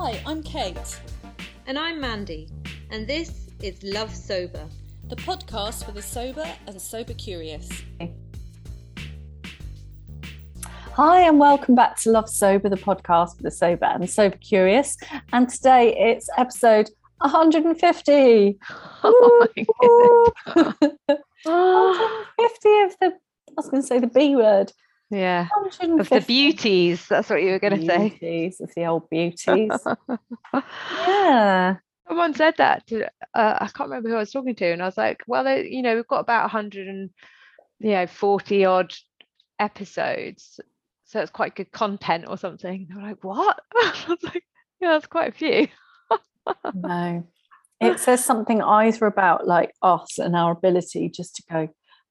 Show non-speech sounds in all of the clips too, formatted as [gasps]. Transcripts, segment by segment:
Hi, I'm Kate, And I'm Mandy, and this is Love Sober. the podcast for the sober and sober curious. Hi, and welcome back to Love Sober, the podcast for the sober and sober curious. And today it's episode 150. [laughs] Oh my goodness. [laughs] [gasps] Woo! 150 of the, I was going to say the B word. Yeah. Of the beauties. That's what you were going to say. Beauties, of the old [laughs] beauties. yeah. Someone said that to, uh, I can't remember who I was talking to, and I was like, well, they, you know, we've got about 100 and, you know, 40 odd episodes. So it's quite good content or something. They were like, what? [laughs] I was like, yeah, that's quite a few. No. [laughs] It says something either about like us and our ability just to go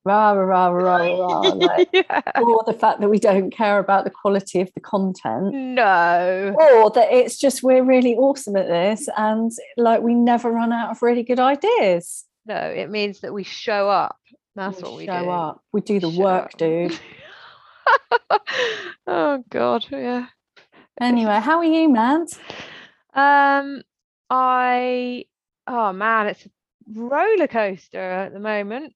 rah, rah, rah, rah, rah, [laughs] like, yeah. or the fact that we don't care about the quality of the content. No. or that it's just we're really awesome at this and like we never run out of really good ideas No, it means that we show up. That's what we do. We show do. up we do the Show work up. dude [laughs] oh God, yeah. anyway how are you man Um, I oh man, it's a roller coaster at the moment,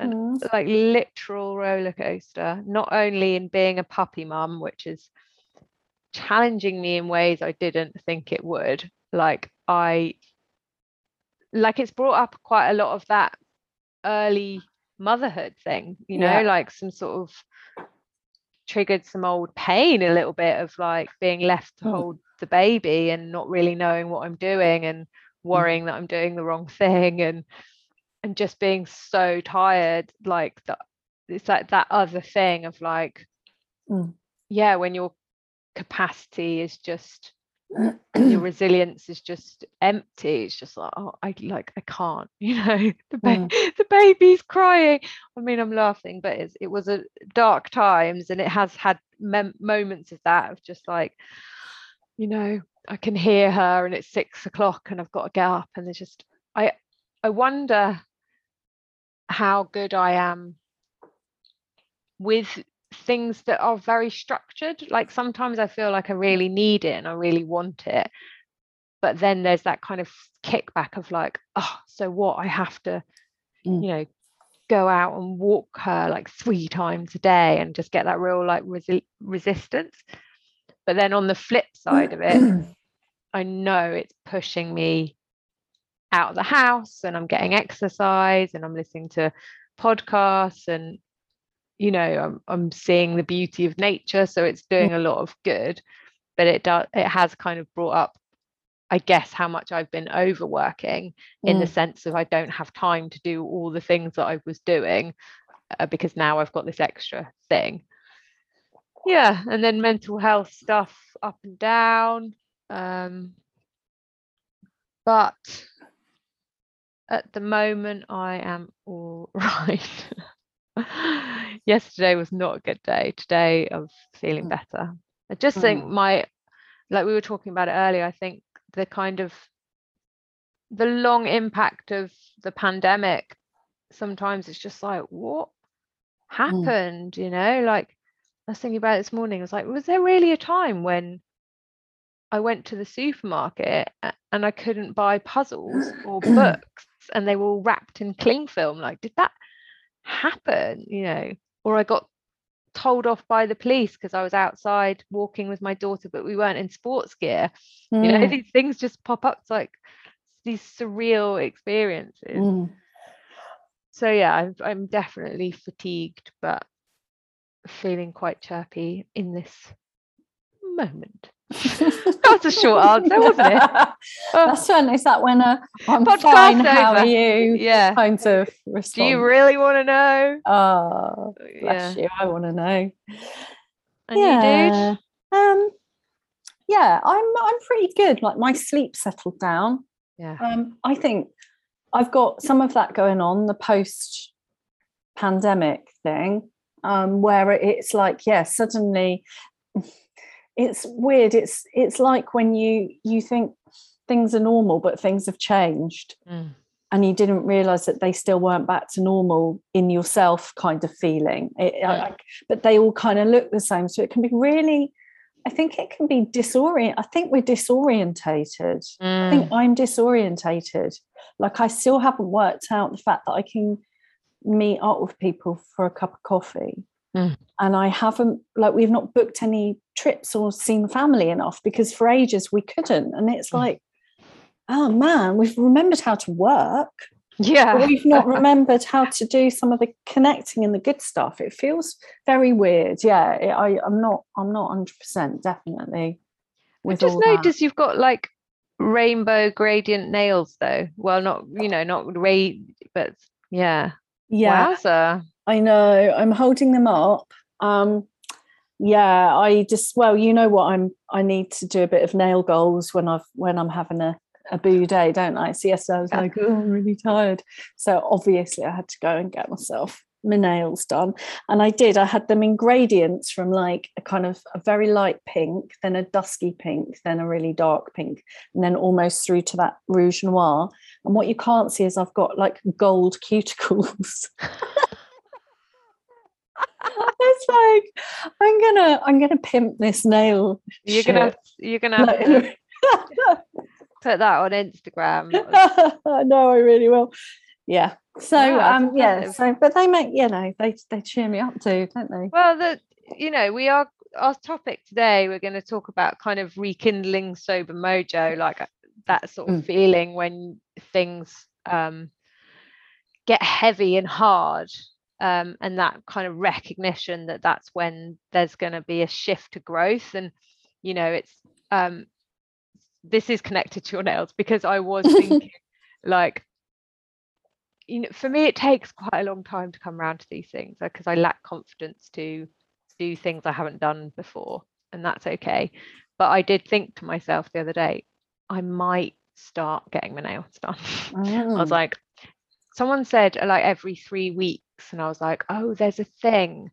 and Mm. like literal roller coaster. Not only in being a puppy mum, which is challenging me in ways I didn't think it would. Like I, like it's brought up quite a lot of that early motherhood thing, you know, Yeah. like some sort of triggered some old pain a little bit of like being left to Mm. hold the baby and not really knowing what I'm doing and worrying that I'm doing the wrong thing and and just being so tired like that it's like that other thing of like Mm. yeah when your capacity is just your [clears throat] resilience is just empty it's just like oh i like i can't [laughs] you know? The, ba- [laughs] the baby's crying. I mean i'm laughing but it's, it was a dark times and it has had mem- moments of that of just like you know i can hear her and it's six o'clock and i've got to get up and it's just i i wonder how good i am with things that are very structured. Like sometimes I feel like I really need it and I really want it. But then there's that kind of kickback of like, oh, so what? I have to, Mm. you know, go out and walk her like three times a day and just get that real like resi- resistance. But then on the flip side of it, [clears throat] I know it's pushing me out of the house and I'm getting exercise and I'm listening to podcasts and you know I'm, I'm seeing the beauty of nature so it's doing a lot of good but it does it has kind of brought up I guess how much I've been overworking in the Mm. sense of I don't have time to do all the things that I was doing uh, because now I've got this extra thing yeah and then mental health stuff up and down um but at the moment I am all [laughs] right. Yesterday was not a good day. Today I'm feeling Mm. better. I just think Mm. my like we were talking about it earlier I think the kind of the long impact of the pandemic sometimes it's just like what happened? You know like I was thinking about this morning I was like was there really a time when I went to the supermarket and I couldn't buy puzzles or [clears throat] books and they were all wrapped in cling film like did that happen? you know? Or I got told off by the police because I was outside walking with my daughter but we weren't in sports gear. You know Mm. these things just pop up it's like these surreal experiences. Mm. so yeah I'm, I'm definitely fatigued but feeling quite chirpy in this moment [laughs] that was a short answer wasn't it [laughs] That's when is that when a I'm Podcast fine, how over. are you? yeah Kind of do you really want to know Oh, yeah you. I want to know. and you dude yeah. Um, yeah, I'm I'm pretty good. Like my sleep settled down. yeah Um, I think I've got some of that going on, the post pandemic thing, um, where it's like, yeah, suddenly it's weird. It's it's like when you you think things are normal, but things have changed. Mm. And you didn't realize that they still weren't back to normal in yourself, kind of feeling. It, I- Mm. I- but they all kind of look the same. So it can be really I think it can be disorient. I think we're disorientated. I think Mm. I'm disorientated. Like I still haven't worked out the fact that I can meet up with people for a cup of coffee. Mm. And I haven't like we've not booked any trips or seen family enough because for ages we couldn't. And it's Mm. like, oh man, we've remembered how to work, yeah but we've not remembered how to do some of the connecting and the good stuff. It feels very weird. Yeah, it, I, I'm not. I'm not 100 percent definitely. I just all that. noticed you've got like rainbow gradient nails though well not you know not ray but yeah Yeah, Wowza. I know. I'm holding them up. Um, yeah, I just well, you know what? I'm. I need to do a bit of nail goals when I've when I'm having a a boo day, don't I? So yesterday I was Yeah. like, oh, I'm really tired. So obviously I had to go and get myself my nails done, and I did. I had them in gradients from like a kind of a very light pink, then a dusky pink, then a really dark pink, and then almost through to that rouge noir. And what you can't see is I've got like gold [laughs] cuticles. [laughs] it's like I'm gonna I'm gonna pimp this nail. you're gonna you're gonna Like- [laughs] put that on instagram no, I really will. Yeah. So that's um yeah, so but they make you know, they they cheer me up too, don't they? well the you know we are our topic today we're going to talk about kind of rekindling sober mojo like that sort of Mm. feeling when things um get heavy and hard um and that kind of recognition that that's when there's going to be a shift to growth and you know it's um this is connected to your nails because i was [laughs] thinking like you know for me it takes quite a long time to come around to these things because i lack confidence to do things i haven't done before and that's okay but i did think to myself the other day i might start getting my nails done [laughs] i was Mm. like someone said uh, like every three weeks and i was like oh there's a thing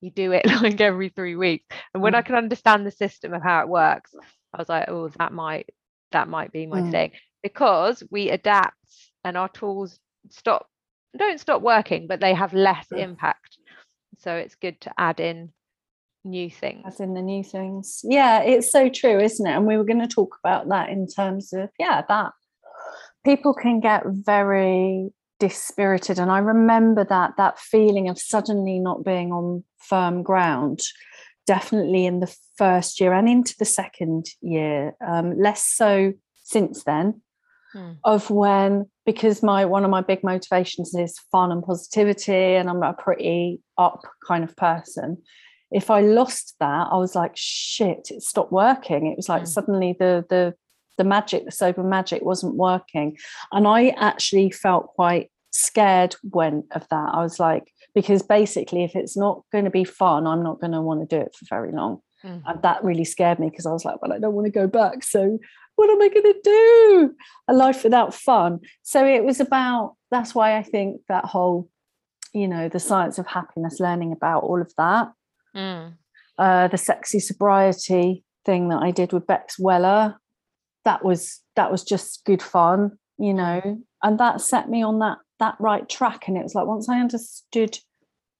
you do it [laughs] like every three weeks and when i Mm. can understand the system of how it works i was like oh that might that might be my Mm. thing because we adapt and our tools stop don't stop working but they have less impact so it's good to add in new things as in the new things. Yeah, it's so true, isn't it? And we were going to talk about that in terms of, yeah, that people can get very dispirited. And I remember that that feeling of suddenly not being on firm ground, definitely in the first year and into the second year, um, less so since then. Hmm. Of when, because my one of my big motivations is fun and positivity, and I'm a pretty up kind of person if I lost that, I was like, shit, it stopped working. It was like Mm. suddenly the the the magic, the sober magic wasn't working. And I actually felt quite scared when of that. I was like, because basically if it's not going to be fun, I'm not going to want to do it for very long. Mm. And that really scared me because I was like, well, I don't want to go back. So what am I going to do? A life without fun. So it was about that's why I think that whole, you know, the science of happiness, learning about all of that Mm. uh, the sexy sobriety thing that I did with Bex Weller. That was that was just good fun, you know, and that set me on that that right track. And it was like once I understood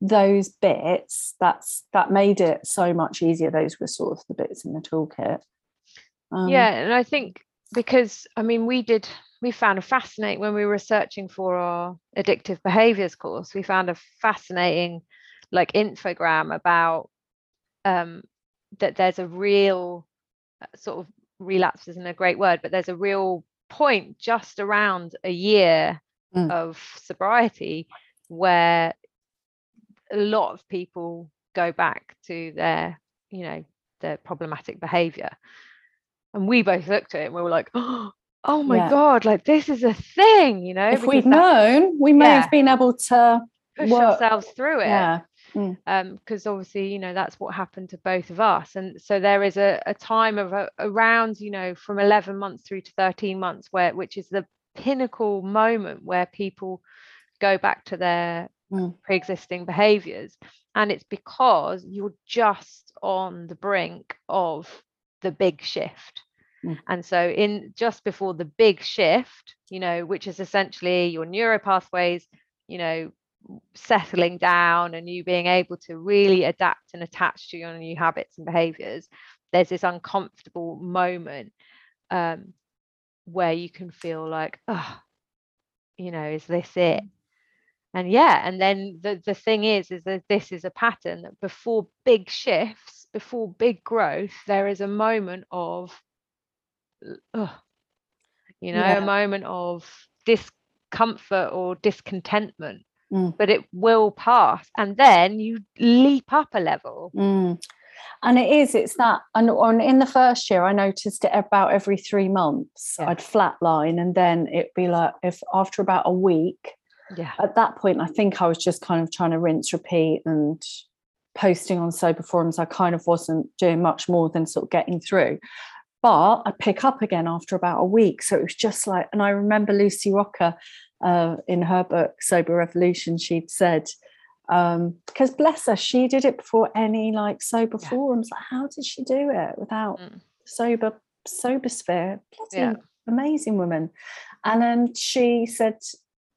those bits, that's that made it so much easier. Those were sort of the bits in the toolkit. Um, yeah and i think because i mean we did we found a fascinating when we were searching for our addictive behaviors course we found a fascinating like infogram about um that there's a real uh, sort of relapse isn't a great word but there's a real point just around a year Mm. of sobriety where a lot of people go back to their you know their problematic behavior and we both looked at it and we were like oh my Yeah. god like this is a thing you know If because we'd known, we may Yeah. have been able to push work- ourselves through it yeah. Um because obviously you know that's what happened to both of us and so there is a, a time of a, around you know from 11 months through to 13 months where which is the pinnacle moment where people go back to their Mm. pre-existing behaviors and it's because you're just on the brink of the big shift Mm. and so in just before the big shift you know which is essentially your neuropathways you know settling down and you being able to really adapt and attach to your new habits and behaviors there's this uncomfortable moment um, where you can feel like, oh, you know, is this it? And yeah, and then the, the thing is, is that this is a pattern that before big shifts, before big growth, there is a moment of, oh, you know, Yeah. a moment of discomfort or discontentment, Mm. but it will pass. And then you leap up a level. Mm. And it is, it's that. And on in the first year, I noticed it about every three months. Yeah. I'd flatline, and then it'd be like if after about a week, Yeah. at that point, I think I was just kind of trying to rinse, repeat, and posting on sober forums. I kind of wasn't doing much more than sort of getting through. But I'd pick up again after about a week. So it was just like, and I remember Lucy Rocca uh, in her book, Sober Revolution, she'd said, because bless her, she did it before any like sober Yeah. forums. Like, how did she do it without Mm. sober sober sphere? Bloody Yeah. amazing woman. And then she said,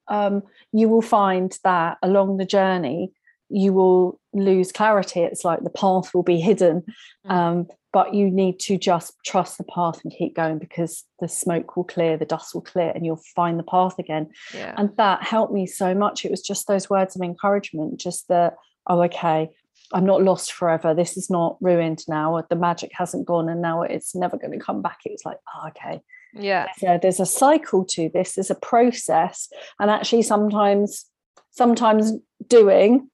um, you will find that along the journey, you will lose clarity. It's like the path will be hidden, Mm. um, but you need to just trust the path and keep going because the smoke will clear, the dust will clear, and you'll find the path again. Yeah. And that helped me so much. It was just those words of encouragement, just that, oh, okay, I'm not lost forever. This is not ruined now. The magic hasn't gone and now it's never going to come back. It was like, oh, okay, yeah. so there's a cycle to this there's a process and actually sometimes sometimes doing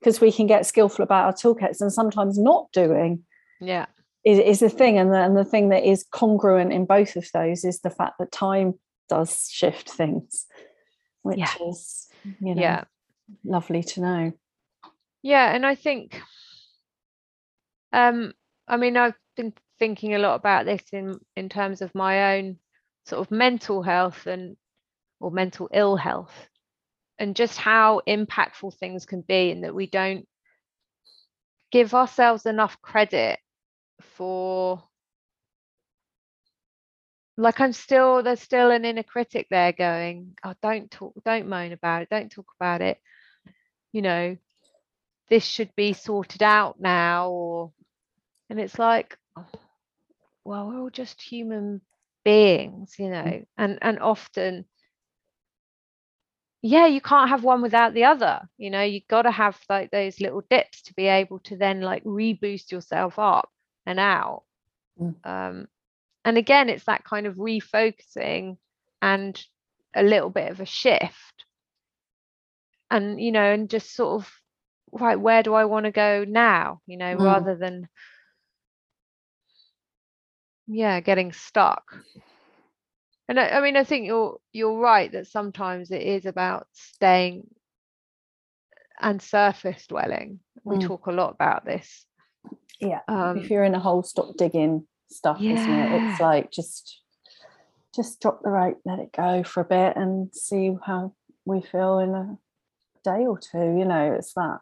because we can get skillful about our toolkits and sometimes not doing Yeah. Is, is the thing and the, and the thing that is congruent in both of those is the fact that time does shift things which Yeah. is you know Yeah. lovely to know Yeah, and I think um I mean I've been thinking a lot about this in in terms of my own sort of mental health and or mental ill health and just how impactful things can be and that we don't give ourselves enough credit for like I'm still there's still an inner critic there going, oh don't talk, don't moan about it, don't talk about it. You know, this should be sorted out now or and it's like oh, well we're all just human beings you know mm. and and often yeah you can't have one without the other you know you've got to have like those little dips to be able to then like reboost yourself up and out Mm. um and again it's that kind of refocusing and a little bit of a shift and you know and just sort of right where do i want to go now you know Mm. rather than yeah getting stuck and I, I mean i think you're you're right that sometimes it is about staying and surface dwelling we Mm. talk a lot about this yeah um if you're in a hole stop digging stuff isn't it? It's like just just drop the rope let it go for a bit and see how we feel in a day or two you know it's that.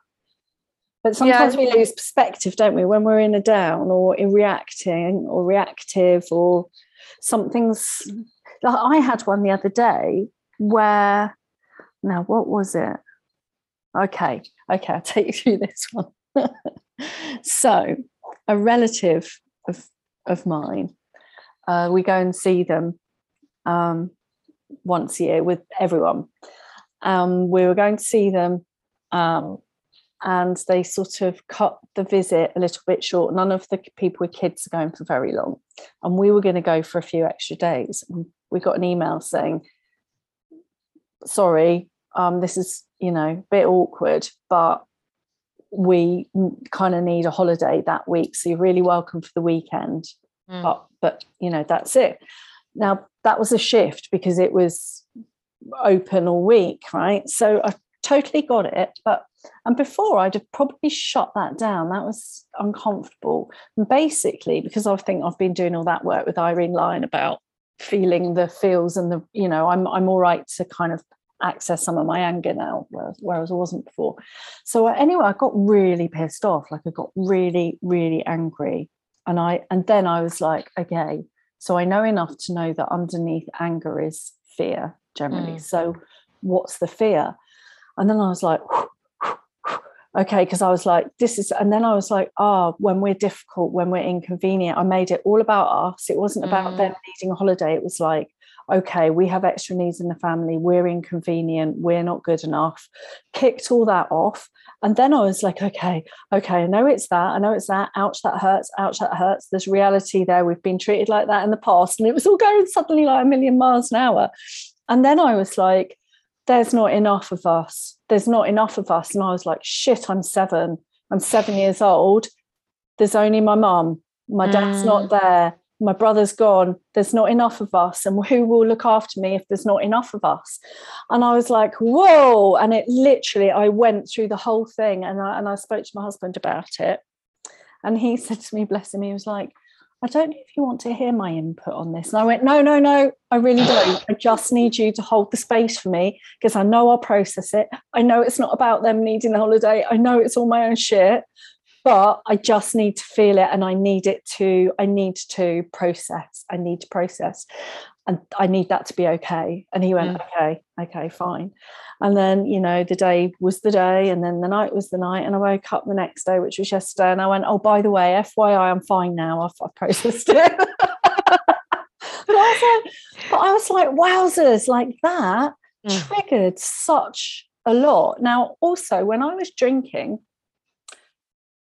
But Yeah, sometimes we lose perspective don't we when we're in a down or in reacting or reactive or something's like i had one the other day where now what was it? Okay okay i'll [laughs] take you through this one [laughs] so a relative of of mine uh, we go and see them um, once a year with everyone. Um, we were going to see them um, and they sort of cut the visit a little bit short. None of the people with kids are going for very long. And we were going to go for a few extra days. We got an email saying sorry um, this is you know a bit awkward but we kind of need a holiday that week so you're really welcome for the weekend. Mm. but but you know that's it. Now that was a shift because it was open all week right? So i totally got it but and before i'd have probably shut that down. That was uncomfortable. And basically because i think i've been doing all that work with irene lyon about feeling the feels and the you know i'm i'm all right to kind of access some of my anger now whereas, whereas i wasn't before. So uh, anyway i got really pissed off like i got really really angry. And i and then i was like okay so i know enough to know that underneath anger is fear generally. Mm. so what's the fear? And then i was like [sighs] okay because i was like this is and then i was like oh when we're difficult when we're inconvenient i made it all about us. It wasn't about Mm. them needing a holiday. It was like okay we have extra needs in the family we're inconvenient we're not good enough kicked all that off and then i was like okay okay i know it's that i know it's that ouch that hurts ouch that hurts there's reality there we've been treated like that in the past and it was all going suddenly like a million miles an hour and then i was like there's not enough of us. There's not enough of us. And I was like, shit, I'm seven. I'm seven years old. There's only my mum. My dad's not mm. there. My brother's gone. There's not enough of us. And who will look after me if there's not enough of us? And I was like, whoa. And it literally, I went through the whole thing and I, and I spoke to my husband about it. And he [laughs] said to me, bless him, he was like, I don't know if you want to hear my input on this. And I went, no, no, no, I really don't. I just need you to hold the space for me because I know I'll process it. I know it's not about them needing the holiday. I know it's all my own shit, but I just need to feel it and I need it to, I need to process. I need to process. And I need that to be okay. And he went, okay, okay, fine. And then, you know, the day was the day, and then the night was the night. And I woke up the next day, which was yesterday, and I went, oh, by the way, FYI, I'm fine now. I've, I've processed it. [laughs] but, I was like, but I was like, wowzers, like that Mm. triggered such a lot. Now, also, when I was drinking,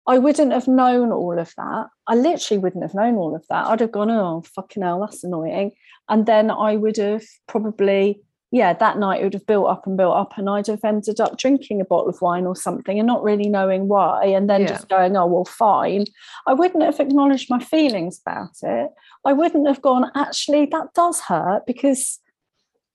I wouldn't have known all of that. I literally wouldn't have known all of that. I'd have gone, oh, fucking hell, that's annoying. And then I would have probably, yeah, that night it would have built up and built up, and I'd have ended up drinking a bottle of wine or something and not really knowing why, and then Yeah. just going, oh, well, fine. I wouldn't have acknowledged my feelings about it. I wouldn't have gone, actually, that does hurt because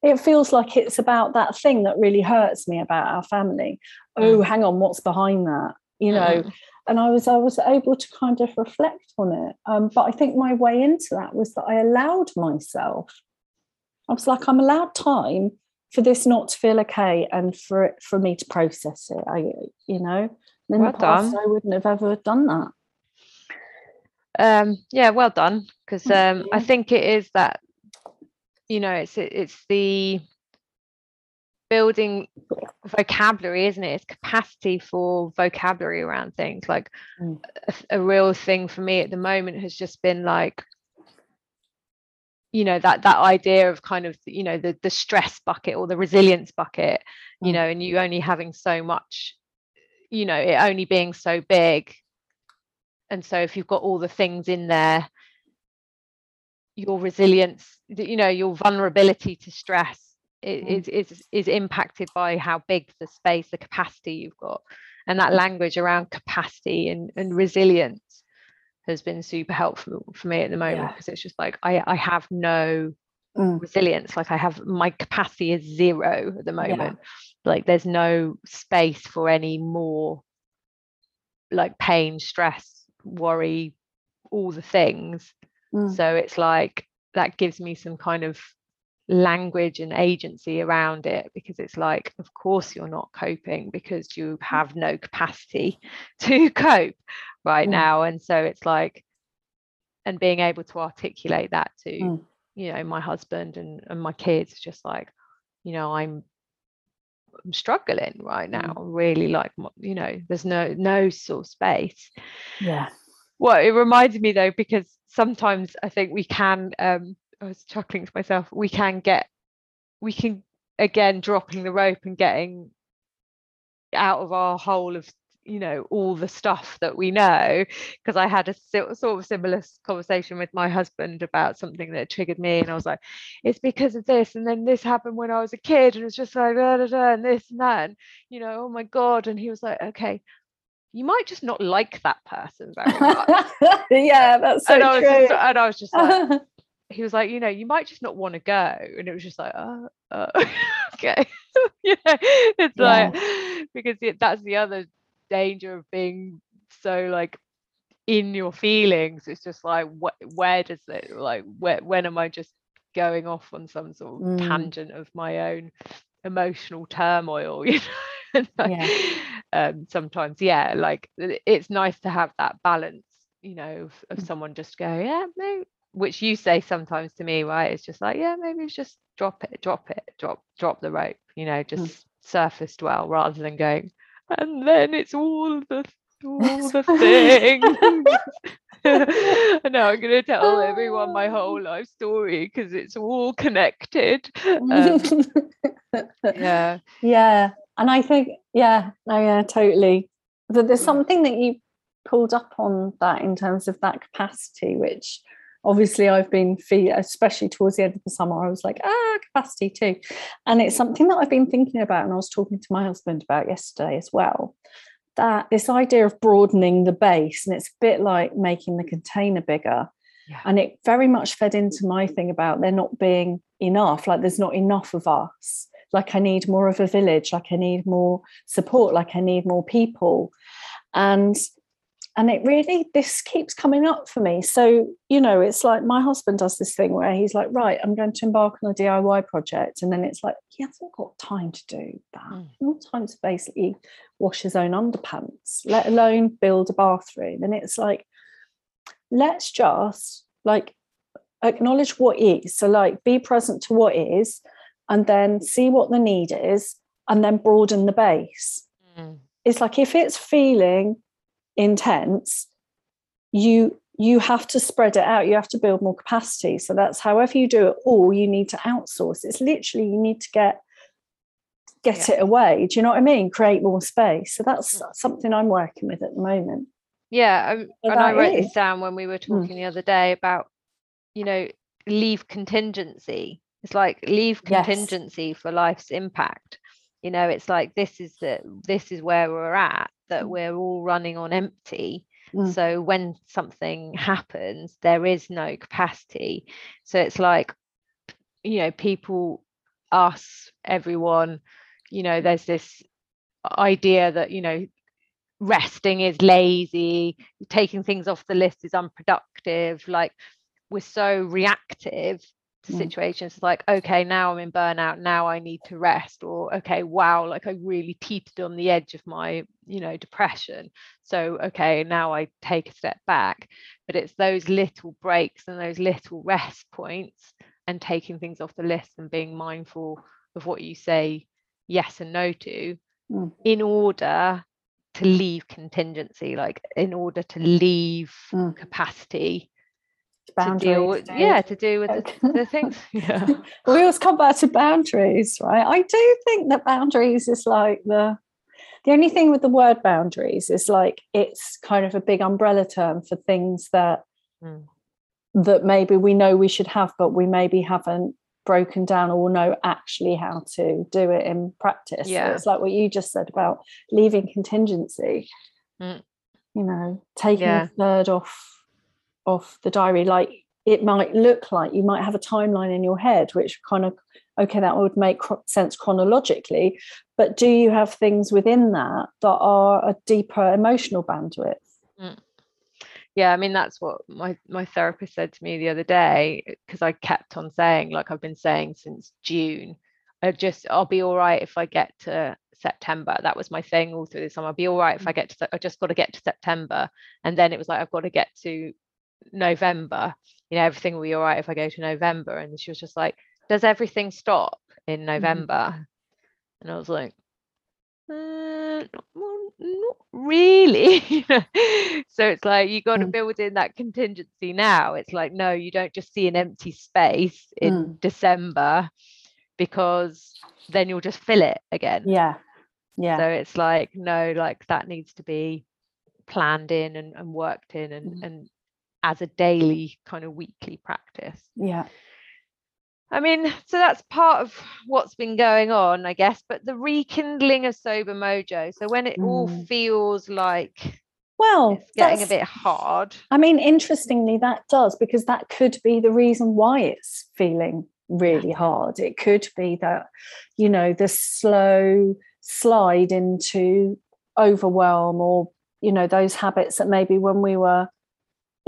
it feels like it's about that thing that really hurts me about our family. Oh, hang on, what's behind that? You know, Mm. And I was I was able to kind of reflect on it. Um, but I think my way into that was that I allowed myself. I was like, I'm allowed time for this not to feel okay and for it for me to process it. I, you know, in Well the past done. I wouldn't have ever done that. um yeah well done because um i think it is that you know it's it- it's the building vocabulary isn't it it's capacity for vocabulary around things like Mm. a, a real thing for me at the moment has just been like you know that that idea of kind of you know the the stress bucket or the resilience bucket you Mm. know and you only having so much you know it only being so big and so if you've got all the things in there your resilience you know your vulnerability to stress Mm. is is is impacted by how big the space the capacity you've got and that language around capacity and, and resilience has been super helpful for me at the moment Yeah. because it's just like I, I have no Mm. resilience like i have my capacity is zero at the Yeah. moment like there's no space for any more like pain stress worry all the things Mm. so it's like that gives me some kind of language and agency around it because it's like of course you're not coping because you have no capacity [laughs] to cope right Mm. now and so it's like and being able to articulate that to Mm. you know my husband and, and my kids just like you know i'm I'm struggling right now really like you know there's no no sort of space Yeah. well it reminded me though because sometimes i think we can um i was chuckling to myself we can get we can again dropping the rope and getting out of our hole of you know all the stuff that we know because i had a sort of similar conversation with my husband about something that triggered me and i was like it's because of this and then this happened when i was a kid and it's just like da, da, da, and this and that and you know oh my god and he was like okay you might just not like that person very much [laughs] yeah, that's so and, I was true. just, and I was just like, [laughs] he was like, you know, you might just not want to go. And it was just like, oh, uh, [laughs] okay. [laughs] you know, it's Yeah. like, [gasps] because it, that's the other danger of being so like in your feelings. It's just like, what, where does it, like, where, when am I just going off on some sort of Mm. tangent of my own emotional turmoil, [laughs] you know? Like, Yeah. [sighs] um, sometimes, yeah, like it's nice to have that balance, you know, of, of Mm. someone just go, yeah, maybe, which you say sometimes to me, right? It's just like, yeah, maybe it's just drop it, drop it, drop, drop the rope, you know, just surface dwell rather than going, and then it's all the all the things. [laughs] and now I'm going to tell everyone my whole life story because it's all connected. Um, yeah, [laughs] yeah, and I think yeah, no, yeah, totally. But there's something that you pulled up on that in terms of that capacity, which obviously I've been feeling, especially towards the end of the summer, I was like, ah, capacity too. And it's something that I've been thinking about, and I was talking to my husband about yesterday as well. That this idea of broadening the base, and it's a bit like making the container bigger. Yeah. And it very much fed into my thing about there not being enough, like there's not enough of us. Like I need more of a village, like I need more support, like I need more people. And and it really this keeps coming up for me. So you know it's like my husband does this thing where he's like right i'm going to embark on a diy project. And then it's like he hasn't got time to do that. Mm. not time to basically wash his own underpants let alone build a bathroom. And it's like let's just like acknowledge what is. So like be present to what is and then see what the need is and then broaden the base. Mm. it's like if it's feeling intense you you have to spread it out you have to build more capacity so that's however you do it all you need to outsource it's literally you need to get get yeah. it away do you know what i mean create more space so that's mm. something i'm working with at the moment yeah um, and i wrote is. this down when we were mm. talking mm. the other day about you know leave contingency it's like leave contingency yes. for life's impact you know it's like this is the this is where we're at that mm. we're all running on empty mm. so when something happens there is no capacity so it's like you know people us everyone you know there's this idea that you know resting is lazy taking things off the list is unproductive like we're so reactive. Situations like okay now i'm in burnout now i need to rest or okay wow like i really teetered on the edge of my you know depression so okay now i take a step back but it's those little breaks and those little rest points and taking things off the list and being mindful of what you say yes and no to mm. in order to leave contingency like in order to leave mm. capacity boundaries. To with, yeah, to do with the, [laughs] the things. [laughs] Yeah. we always come back to boundaries, right? I do think that boundaries is like the the only thing with the word boundaries is like it's kind of a big umbrella term for things that mm. that maybe we know we should have, but we maybe haven't broken down or know actually how to do it in practice. Yeah. So it's like what you just said about leaving contingency. Mm. You know, taking yeah. a third off of the diary like it might look like you might have a timeline in your head which kind of okay that would make sense chronologically but do you have things within that that are a deeper emotional bandwidth mm. yeah i mean that's what my my therapist said to me the other day because i kept on saying like i've been saying since june i just i'll be all right if i get to September. That was my thing all through the summer. I'll be all right if I mm. get to, I just got to get to September. And then it was like, I've got to get to November, you know, everything will be all right if I go to November. And she was just like, Does everything stop in mm-hmm. November? Mm-hmm. And I was like, uh, not, not really. [laughs] so it's like you got to mm. build in that contingency now. It's like, no, you don't just see an empty space in mm. December because then you'll just fill it again. Yeah. Yeah. So it's like, no, like that needs to be planned in and, and worked in and, mm. and as a daily kind of weekly practice. Yeah. I mean, so that's part of what's been going on, I guess, but the rekindling of sober mojo. So when it mm. all feels like well, it's getting a bit hard. I mean, interestingly, that does because that could be the reason why it's feeling really hard. It could be that, you know, the slow slide into overwhelm or, you know, those habits that maybe when we were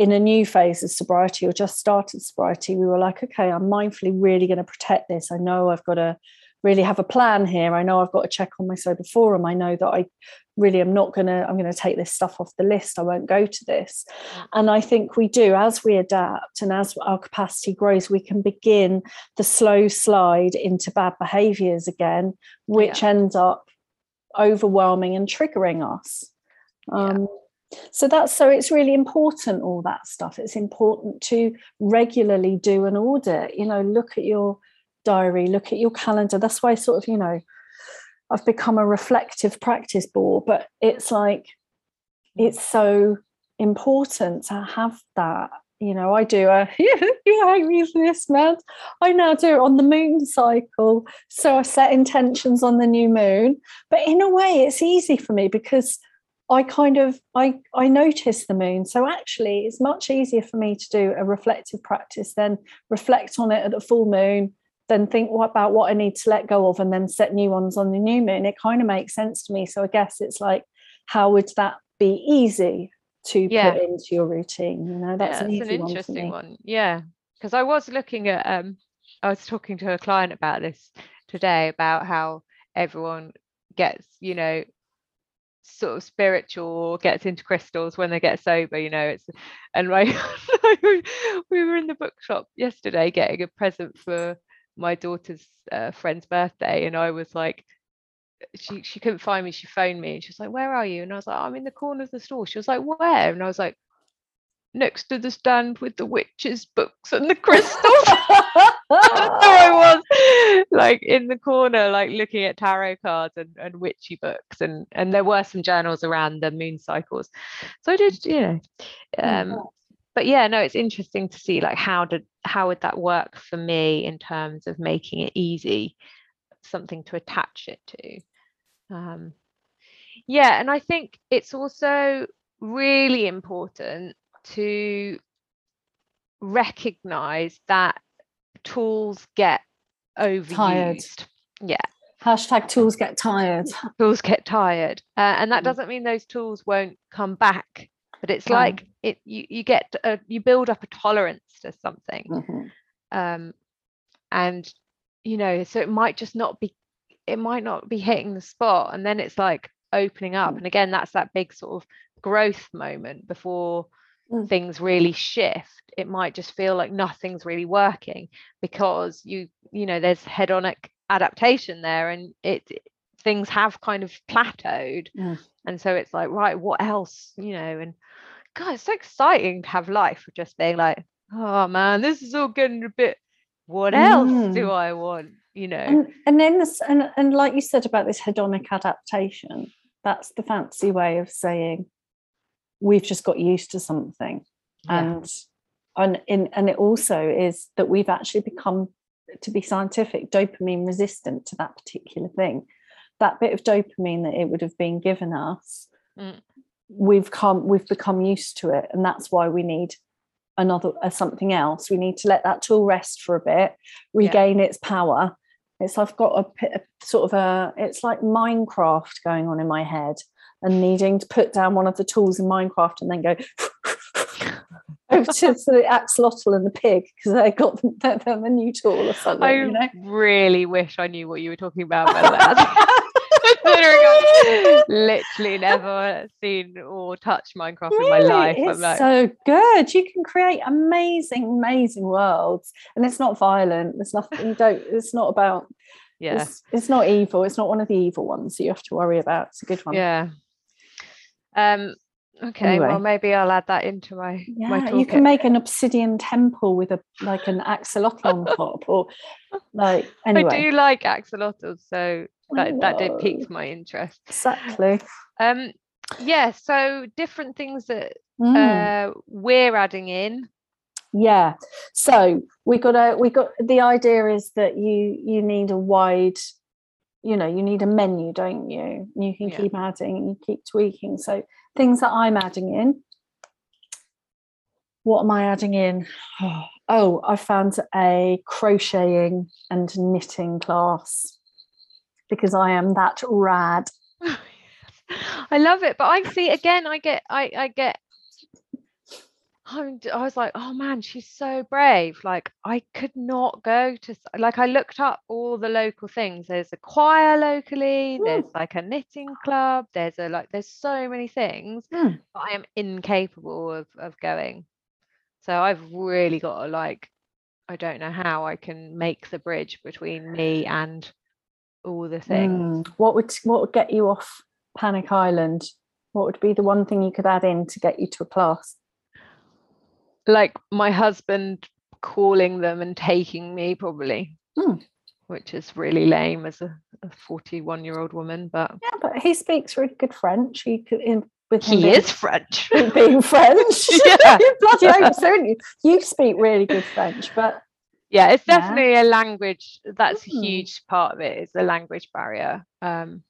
in a new phase of sobriety or just started sobriety, we were like, okay, I'm mindfully really going to protect this. I know I've got to really have a plan here. I know I've got to check on my sober forum. I know that I really am not going to, I'm going to take this stuff off the list. I won't go to this. Mm. And I think we do, as we adapt and as our capacity grows, we can begin the slow slide into bad behaviors again, which yeah. ends up overwhelming and triggering us. Um, So that's so it's really important, all that stuff. It's important to regularly do an audit, you know, look at your diary, look at your calendar. That's why, sort of, you know, I've become a reflective practice board, but it's like, it's so important to have that you know, I do a [laughs] you hate me for this, man. I now do it on the moon cycle. So I set intentions on the new moon. But in a way, it's easy for me because I kind of I I notice the moon. So actually it's much easier for me to do a reflective practice than reflect on it at the full moon, then think what about what I need to let go of and then set new ones on the new moon. It kind of makes sense to me. So I guess it's like, how would that be easy? to Yeah. put into your routine. You know, that's yeah, an easy an one interesting me. one. Yeah, because I was looking at um, I was talking to a client about this today about how everyone gets, you know, sort of spiritual gets into crystals when they get sober. You know, it's and like [laughs] we were in the bookshop yesterday getting a present for my daughter's uh, friend's birthday, and I was like, she she couldn't find me. She phoned me and she was like, "Where are you?" And I was like, "I'm in the corner of the store." She was like, "Where?" And I was like, "Next to the stand with the witches' books and the crystals." [laughs] I [laughs] was, like in the corner, like looking at tarot cards and, and witchy books, and and there were some journals around the moon cycles. So I did, you know, Mm. um, but yeah, no, it's interesting to see like how did how would that work for me in terms of making it easy, something to attach it to. Um, yeah, and I think it's also really important to recognize that tools get overused. Yeah, Hashtag tools get tired. tools get tired, uh, and that Mm. doesn't mean those tools won't come back. But it's like it you you get a, you build up a tolerance to something, Mhm. um, and you know, so it might just not be it might not be hitting the spot, and then it's like opening up. Mm. And again, that's that big sort of growth moment before Mm. things really shift. It might just feel like nothing's really working because you you know there's hedonic adaptation there, and it things have kind of plateaued, Mm. and so it's like right, what else, you know, and God, it's so exciting to have life just being like, oh man, this is all getting a bit. What else do Mm. I want? You know. And and then this and, and like you said about this hedonic adaptation, that's the fancy way of saying we've just got used to something. Yeah. And and in and it also is that we've actually become to be scientific dopamine resistant to that particular thing. That bit of dopamine that it would have been given us, Mm. we've come we've become used to it, and that's why we need another uh, something else. We need to let that tool rest for a bit, regain its power. It's I've got a, a sort of a it's like Minecraft going on in my head, and needing to put down one of the tools in Minecraft and then go [laughs] over to the axolotl and the pig because they got the, the, the new tool or something. I you know. really wish I knew what you were talking about. by the way. Considering I've literally never seen or touched Minecraft in my life. It's like, so good. You can create amazing, amazing worlds, and it's not violent. There's nothing. You don't. It's not about. yeah, It's, it's not evil. It's not one of the evil ones that you have to worry about. It's a good one. yeah. Um. Okay. Well, maybe I'll add that into my my Yeah, you can make an obsidian temple with a like an axolotl on top, or like [laughs] anyway. I do like axolotls, so that that did pique my interest. Exactly. Um. Yeah. So different things that Mm. uh we're adding in. yeah so we got a we got the idea is that you you need a wide you know you need a menu don't you you can Yeah. keep adding and you keep tweaking so things that i'm adding in what am i adding in [sighs] oh i found a crocheting and knitting class because i am that rad [laughs] I love it, but I see again. I get, I, I get. I was like, oh man, she's so brave. Like, I could not go to. Like, I looked up all the local things. There's a choir locally. There's like a knitting club. There's a like. There's so many things. Hmm. But I am incapable of of going. So I've really got to like. I don't know how I can make the bridge between me and all the things. Mm. What would what would get you off Panic Island? What would be the one thing you could add in to get you to a class? Like my husband calling them and taking me, probably, Mm. which is really lame as a 41 year old woman, but Yeah, but he speaks really good French. He could in with he being- is French. [laughs] being [laughs] French. [laughs] Yeah. you bloody hope so, you? You speak really good French, but yeah it's Yeah. definitely a language that's a Mm. huge part of it is the language barrier um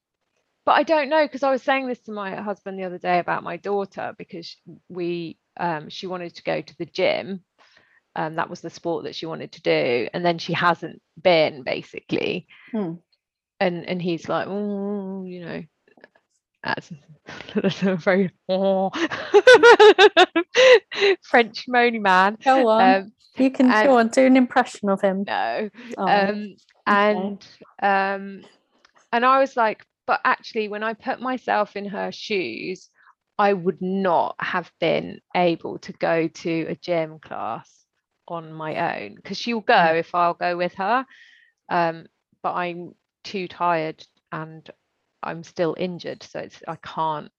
but i don't know because i was saying this to my husband the other day about my daughter because we um she wanted to go to the gym um that was the sport that she wanted to do and then she hasn't been basically Hmm. and and he's like oh you know that's, a [laughs] very oh. [laughs] French moany man. go on. Um, you can and- go on, do an impression of him. no, Oh, um and um and i was like but actually when i put myself in her shoes i would not have been able to go to a gym class on my own because she'll go Mm. if i'll go with her um but i'm too tired and i'm still injured so it's i can't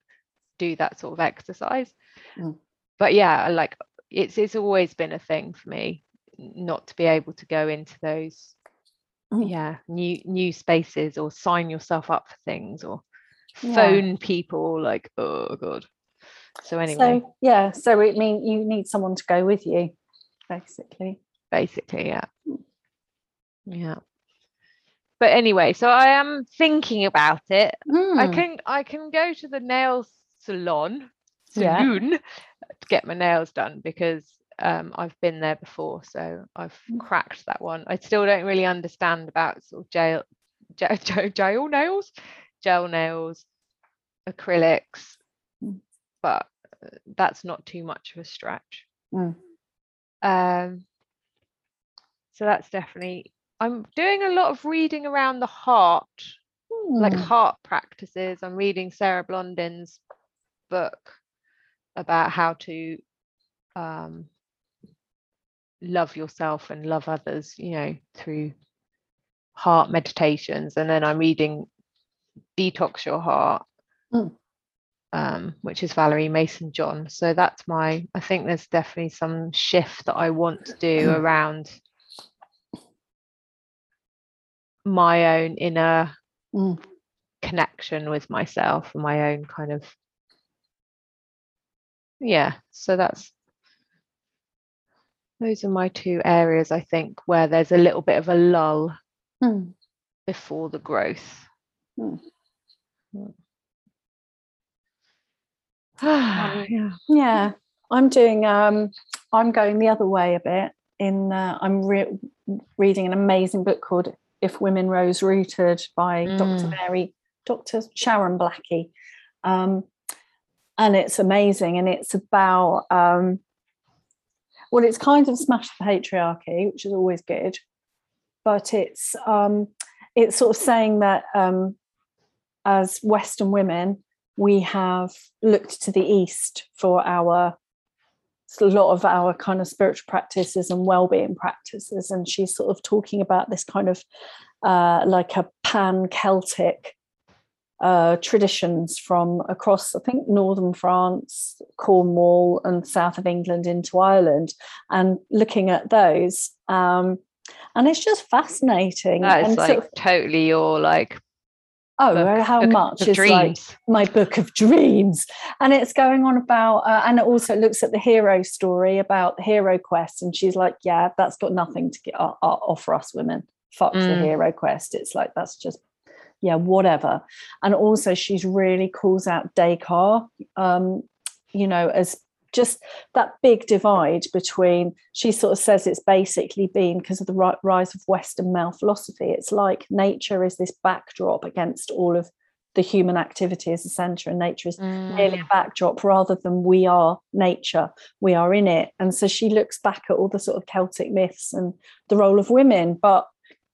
do that sort of exercise Mm. but yeah like it's it's always been a thing for me not to be able to go into those Mm. yeah new new spaces or sign yourself up for things or Yeah. phone people like oh god so anyway So yeah, so it mean you need someone to go with you, basically. basically yeah yeah but anyway so i am thinking about it i Mm. can i can go to the nail salon Yeah. to get my nails done because um, I've been there before, so I've Mm. cracked that one. I still don't really understand about sort of jail, [laughs] jail, nails, gel nails, acrylics, Mm. But uh, that's not too much of a stretch. Mm. Um, so that's definitely. I'm doing a lot of reading around the heart like Mm. heart practices. I'm reading Sarah Blondin's book about how to um, love yourself and love others, you know, through heart meditations. And then I'm reading Detox Your Heart, Mm. Um, which is Valerie Mason John. So that's my, I think there's definitely some shift that I want to do Mm. around my own inner Mm. connection with myself and my own kind of yeah so that's those are my two areas i think where there's a little bit of a lull Mm. before the growth Hmm. Mm. Um, [sighs] [sighs] yeah Yeah, I'm doing. Um, I'm going the other way a bit. In uh, I'm re- reading an amazing book called "If Women Rose Rooted" by Dr. Mm. Mary, Dr. Sharon Blackie, um, and it's amazing. And it's about um, well, it's kind of smashed the patriarchy, which is always good, but it's um, it's sort of saying that um, as Western women, we have looked to the east for our a lot of our kind of spiritual practices and well-being practices. And she's sort of talking about this kind of uh, like a pan-celtic uh, traditions from across i think northern france cornwall and south of england into ireland and looking at those um, and it's just fascinating. That is and like sort of, totally your like oh book- how book much? is like my book of dreams. And it's going on about uh, and it also looks at the hero story about the hero quest and she's like yeah that's got nothing to get, uh, uh, offer us women. Fuck the Mm. hero quest. It's like that's just yeah whatever. And also she's really calls out descartes um you know as just that big divide between she sort of says it's basically been because of the rise of western male philosophy it's like nature is this backdrop against all of the human activity as a center and nature is merely Mm. a backdrop rather than we are nature we are in it and so she looks back at all the sort of celtic myths and the role of women but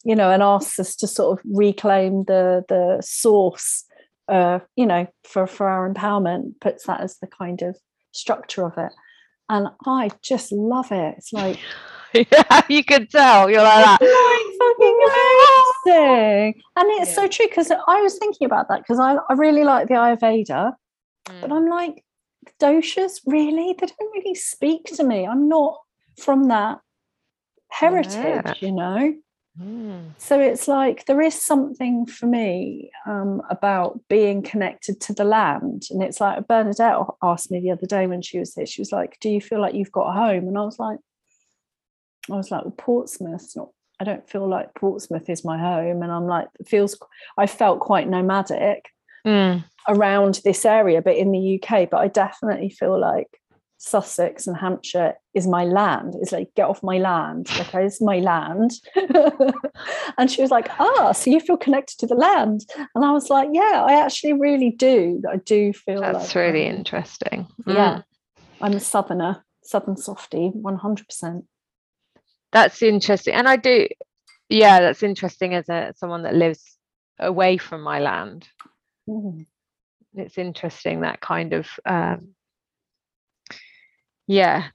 you know and asks us to sort of reclaim the the source uh you know for for our empowerment puts that as the kind of structure of it and i just love it it's like [laughs] yeah you could tell you're like that fucking interesting. And it's Yeah. so true because I was thinking about that because I, I really like the Ayurveda, but Mm. I'm like, doshas, really? They don't really speak to me. I'm not from that heritage, Yeah. you know? Mm. So it's like there is something for me um, about being connected to the land. And it's like Bernadette asked me the other day when she was here, she was like, Do you feel like you've got a home? And I was like, I was like, well, Portsmouth's not, I don't feel like Portsmouth is my home. And I'm like, it feels, I felt quite nomadic Mm. around this area, but in the UK. But I definitely feel like Sussex and Hampshire is my land. It's like get off my land. Like it's my land. [laughs] and she was like, "Ah, so you feel connected to the land?" And I was like, "Yeah, I actually really do. I do feel That's like really interesting. Yeah, Mm. I'm a southerner, southern hundred percent. That's interesting. And I do, yeah, that's interesting as a someone that lives away from my land. Mm. It's interesting that kind of um yeah,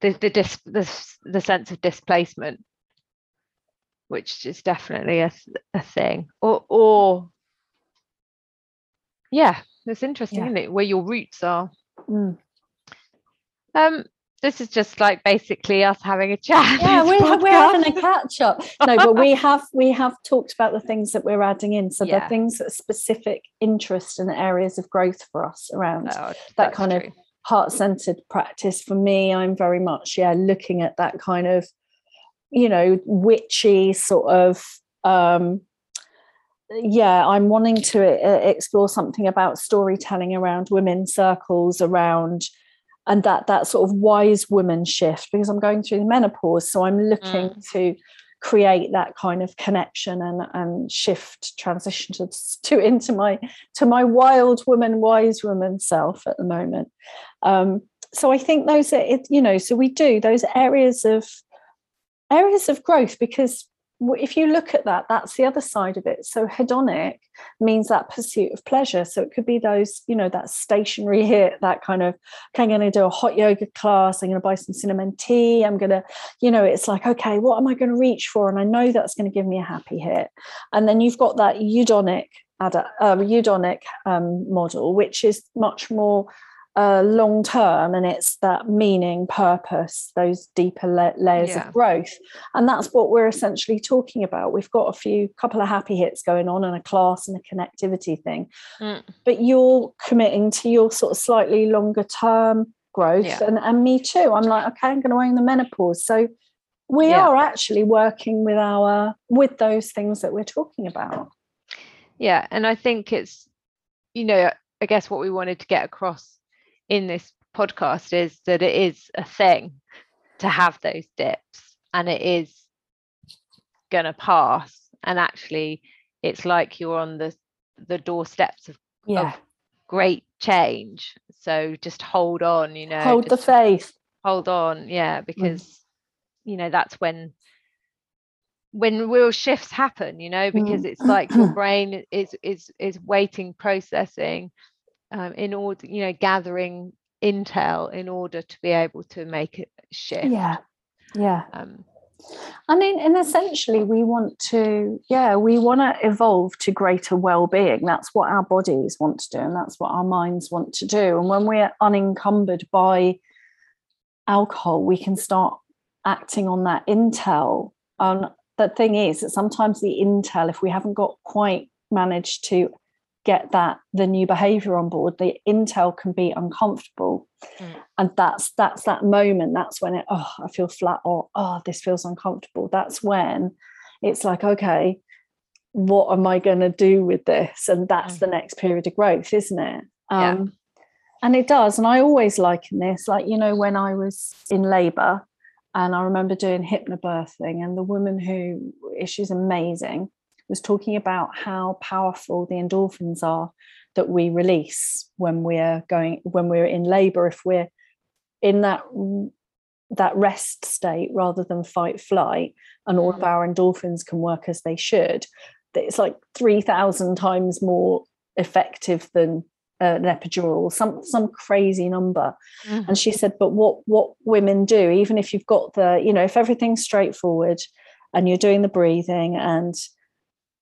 the the dis the, the sense of displacement, which is definitely a a thing. Or or yeah, it's interesting, Yeah. isn't it? Where your roots are. Mm. Um, this is just like basically us having a chat. Yeah, we're, we're having a catch up. No, but we [laughs] have we have talked about the things that we're adding in. So the things that are specific interest and areas of growth for us around Oh, that kind of true. heart-centered practice for me i'm very much yeah looking at that kind of you know witchy sort of um yeah i'm wanting to uh, explore something about storytelling around women circles around and that that sort of wise woman shift because i'm going through the menopause so i'm looking to create that kind of connection and and shift transition to, to into my to my wild woman wise woman self at the moment. Um so i think those are you know so we do those areas of areas of growth because if you look at that that's the other side of it. So hedonic means that pursuit of pleasure. So it could be those you know that stationary [laughs] hit that kind of okay i'm going to do a hot yoga class i'm going to buy some cinnamon tea i'm going to you know it's like okay what am i going to reach for? And i know that's going to give me a happy hit. And then you've got that eudonic ada- um, eudonic um, model which is much more uh, long term and it's that meaning purpose those deeper la- layers Yeah. of growth and that's what we're essentially talking about we've got a few couple of happy hits going on and a class and a connectivity thing Mm. but you're committing to your sort of slightly longer term growth Yeah. and, and me too i'm like okay i'm going to own the menopause so we Yeah. are actually working with our with those things that we're talking about Yeah, and I think it's, you know, I guess what we wanted to get across in this podcast is that it is a thing to have those dips and it is gonna pass. And actually it's like you're on the the doorsteps of, yeah of great change. So just hold on, you know. hold the faith hold on yeah because you know that's when when real shifts happen you know because Mm. it's like your [clears throat] brain is is is waiting processing um, in order you know gathering intel in order to be able to make it shift yeah yeah um I mean, and essentially, we want to, yeah, we want to evolve to greater well-being. That's what our bodies want to do, and that's what our minds want to do. And when we're unencumbered by alcohol, we can start acting on that intel. And the thing is that sometimes the intel, if we haven't got quite managed to get that the new behavior on board, the intel can be uncomfortable Mm. and that's that's that moment that's when it oh i feel flat or oh this feels uncomfortable that's when it's like okay what am i going to do with this and that's Mm. the next period of growth isn't it Yeah. um and it does and i always liken this like you know when i was in labor and i remember doing hypnobirthing and the woman who she's amazing was talking about how powerful the endorphins are that we release when we're going when we're in labor if we're in that that rest state rather than fight flight and all of Mm. our endorphins can work as they should it's like 3000 times more effective than uh, an epidural some some crazy number mhm. and she said but what what women do even if you've got the you know if everything's straightforward and you're doing the breathing and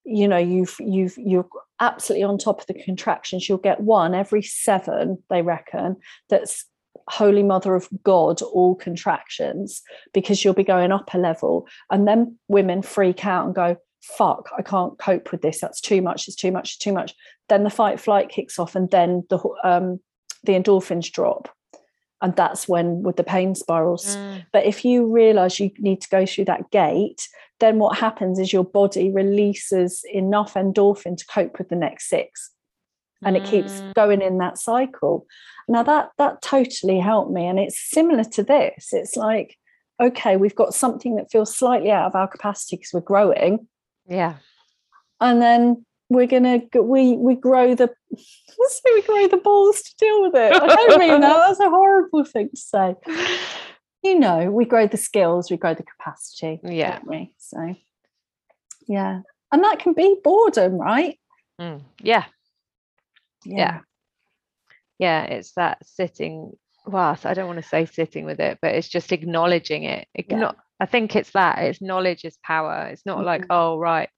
you know you've you've you're absolutely on top of the contractions. You'll get one every seven they reckon that's holy mother of god all contractions because you'll be going up a level. And then women freak out and go fuck i can't cope with this. That's too much. It's too much. It's too much. Then the fight flight kicks off and then the um the endorphins drop and that's when with the pain spirals Mm. but if you realize you need to go through that gate then what happens is your body releases enough endorphin to cope with the next six and it keeps Mm. going in that cycle now that that totally helped me and it's similar to this it's like okay we've got something that feels slightly out of our capacity because we're growing Yeah. and then we're gonna we we grow the [laughs] let's say we grow the balls to deal with it i don't mean that that's a horrible thing to say [laughs] you know we grow the skills we grow the capacity Yeah. we so yeah and that can be boredom right Mm. Yeah. Yeah. Yeah. It's that sitting. Well, I don't want to say sitting with it, but it's just acknowledging it. Igno- I think it's that. It's knowledge is power. It's not like, Mhm. oh, right.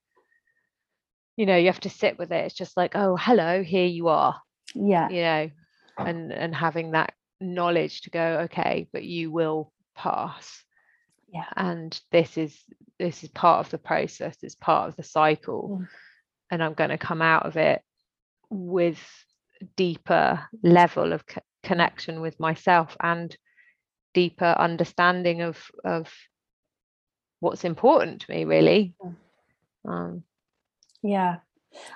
You know, you have to sit with it. It's just like, oh, hello, here you are. yeah You know, and and having that knowledge to go, okay, but you will pass. Yeah. And this is this is part of the process. It's part of the cycle. Mm. And I'm going to come out of it with deeper level of co- connection with myself and deeper understanding of of what's important to me really Mm. um yeah.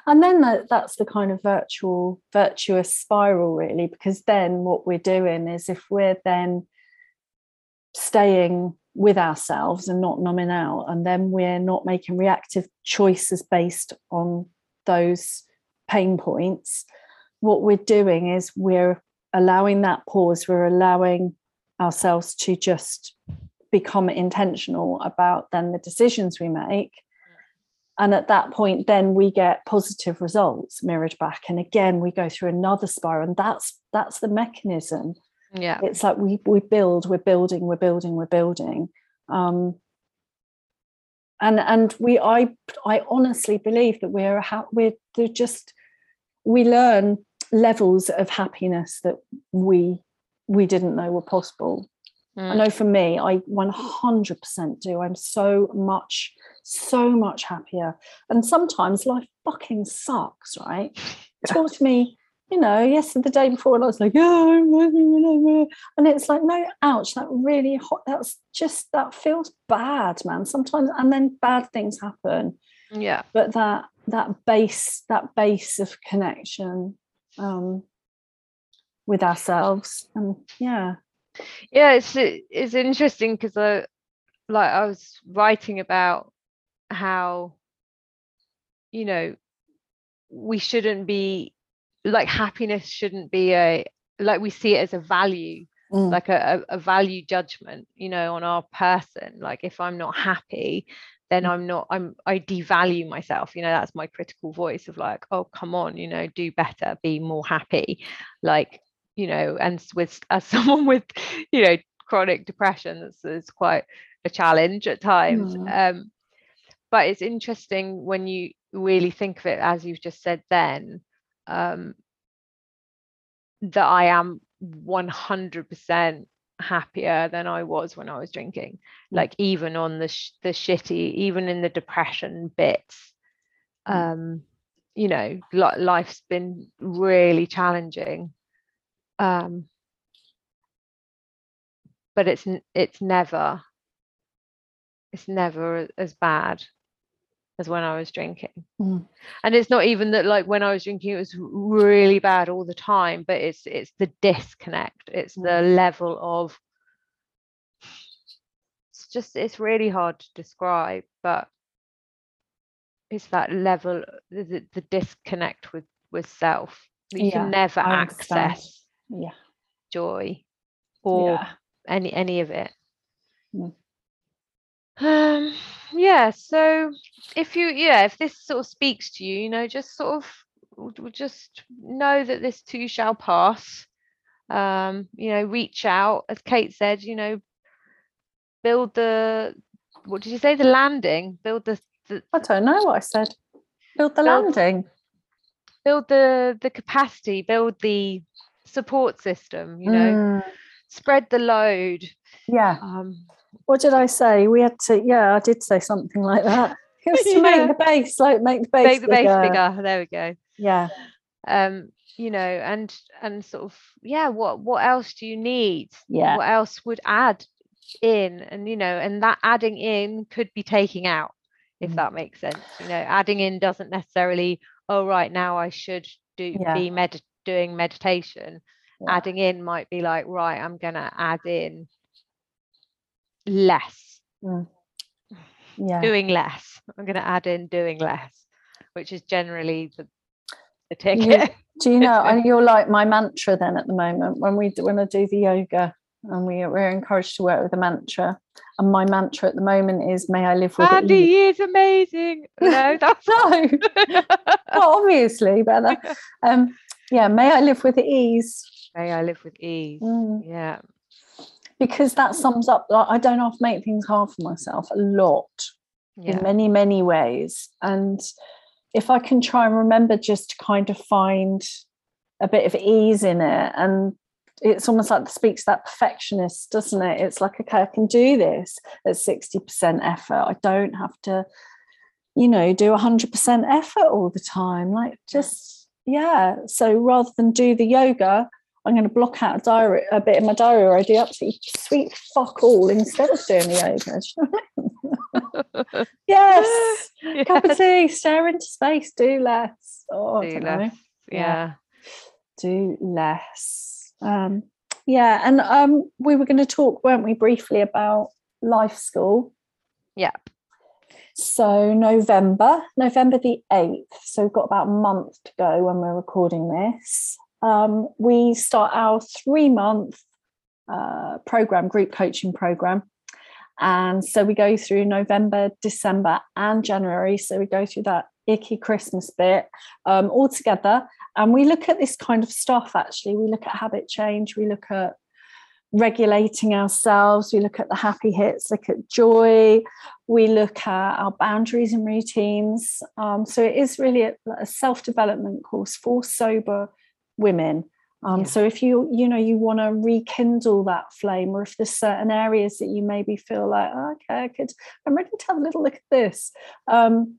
And then that, that's the kind of virtual virtuous spiral really because then what we're doing is if we're then staying with ourselves and not numbing out and then we're not making reactive choices based on those pain points what we're doing is we're allowing that pause. We're allowing ourselves to just become intentional about then the decisions we make and at that point then we get positive results mirrored back. And again we go through another spiral. And that's that's the mechanism. Yeah. It's like we we build we're building we're building we're building. Um and and we i i honestly believe that we're ha- we're they're just we learn levels of happiness that we we didn't know were possible I Mm. know for me, I 100% do. I'm so much, so much happier. And sometimes life fucking sucks, right? [laughs] Talk to me, you know, yesterday, the day before, and I was like, yeah, whatever. And it's like, no, ouch, that really hot, that's just, that feels bad, man. Sometimes, and then bad things happen. yeah But that, that base, that base of connection um, with ourselves. And yeah. Yeah it's it's interesting because i like i was writing about how you know we shouldn't be like happiness shouldn't be a like we see it as a value Mm. like a, a, a value judgment you know on our person like if i'm not happy then Mm. i'm not i'm i devalue myself you know that's my critical voice of like oh come on you know do better be more happy like you know and with [laughs] as someone with you know chronic depression that's, that's quite a challenge at times Mm. um but it's interesting when you really think of it as you've just said then um that i am 100% happier than i was when i was drinking Mm. like even on the sh- the shitty even in the depression bits Mm. um you know li- life's been really challenging um but it's it's never it's never as bad as when I was drinking. Mm. And it's not even that like when I was drinking it was really bad all the time, but it's it's the disconnect. It's the level of it's just it's really hard to describe, but it's that level the, the- disconnect with with self. that You Yeah, can never access Yeah. joy or yeah. any any of it. Mm. Um yeah, so if you yeah, if this sort of speaks to you, you know, just sort of just know that this too shall pass. Um, you know, reach out, as Kate said, you know, build the what did you say? The landing, build the, the I don't know what I said. build the Build- landing. build the the capacity build the support system you know Mm, spread the load yeah. um What did I say? We had to. Yeah, I did say something like that. [laughs] It was to Yeah. make the base, like make the base make the base bigger. bigger there we go Yeah. um you know and and sort of yeah what what else do you need Yeah. what else would add in and you know and that adding in could be taking out if Mm. that makes sense you know adding in doesn't necessarily oh right now i should do Yeah. be med- doing meditation Yeah. adding in might be like right i'm gonna add in less [sighs] Yeah. doing less i'm gonna add in doing less which is generally the the You- ticket Do you know? And [laughs] you're like my mantra then at the moment when we do, when I do the yoga and we we're encouraged to work with a mantra. And my mantra at the moment is "May I live with Andy ease." is amazing no that's [laughs] No, [laughs] well, obviously, but uh, um, yeah, may I live with ease. may i live with ease? Mm. yeah. Because that sums up like, i don't have to make things hard for myself a lot yeah. in many many ways. And if i can try and remember just to kind of find a bit of ease in it and it's almost like speaks that perfectionist doesn't it? It's like okay i can do this at 60% effort. I don't have to you know do 100% effort all the time. Like just yeah so rather than do the yoga i'm going to block out a diary a bit in my diary where i do absolutely sweet fuck all instead of doing the yoga Do you know what I mean? yes cup of tea, stare into space, do less. Oh, do less. Yeah. yeah Do less. Um, yeah, and um, we were going to talk, weren't we, briefly about life school. yeah So November, November the 8th. So we've got about a month to go when we're recording this. Um, we start our three month uh, program, group coaching program. And so we go through November, December, and January. So we go through that icky Christmas bit um, all together. And we look at this kind of stuff actually. We look at habit change, we look at regulating ourselves, we look at the happy hits, look at joy, we look at our boundaries and routines. Um, so it is really a, a self-development course for sober women. Um, Yeah. So if you you know you want to rekindle that flame, or if there's certain areas that you maybe feel like, oh, okay, I could, I'm ready to have a little look at this. Um,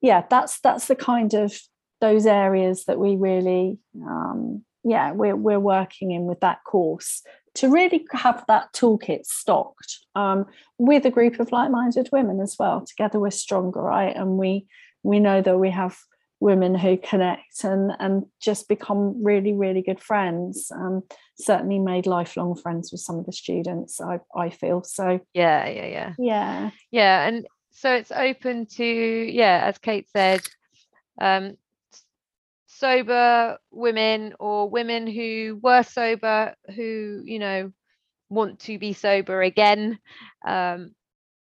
yeah, that's that's the kind of those areas that we really, um, yeah, we're we're working in with that course to really have that toolkit stocked um, with a group of like-minded women as well. Together we're stronger, right? And we we know that we have women who connect and and just become really really good friends. Um, certainly made lifelong friends with some of the students. I I feel so. yeah yeah yeah Yeah, yeah and so it's open to yeah as kate said um sober women or women who were sober who you know want to be sober again. Um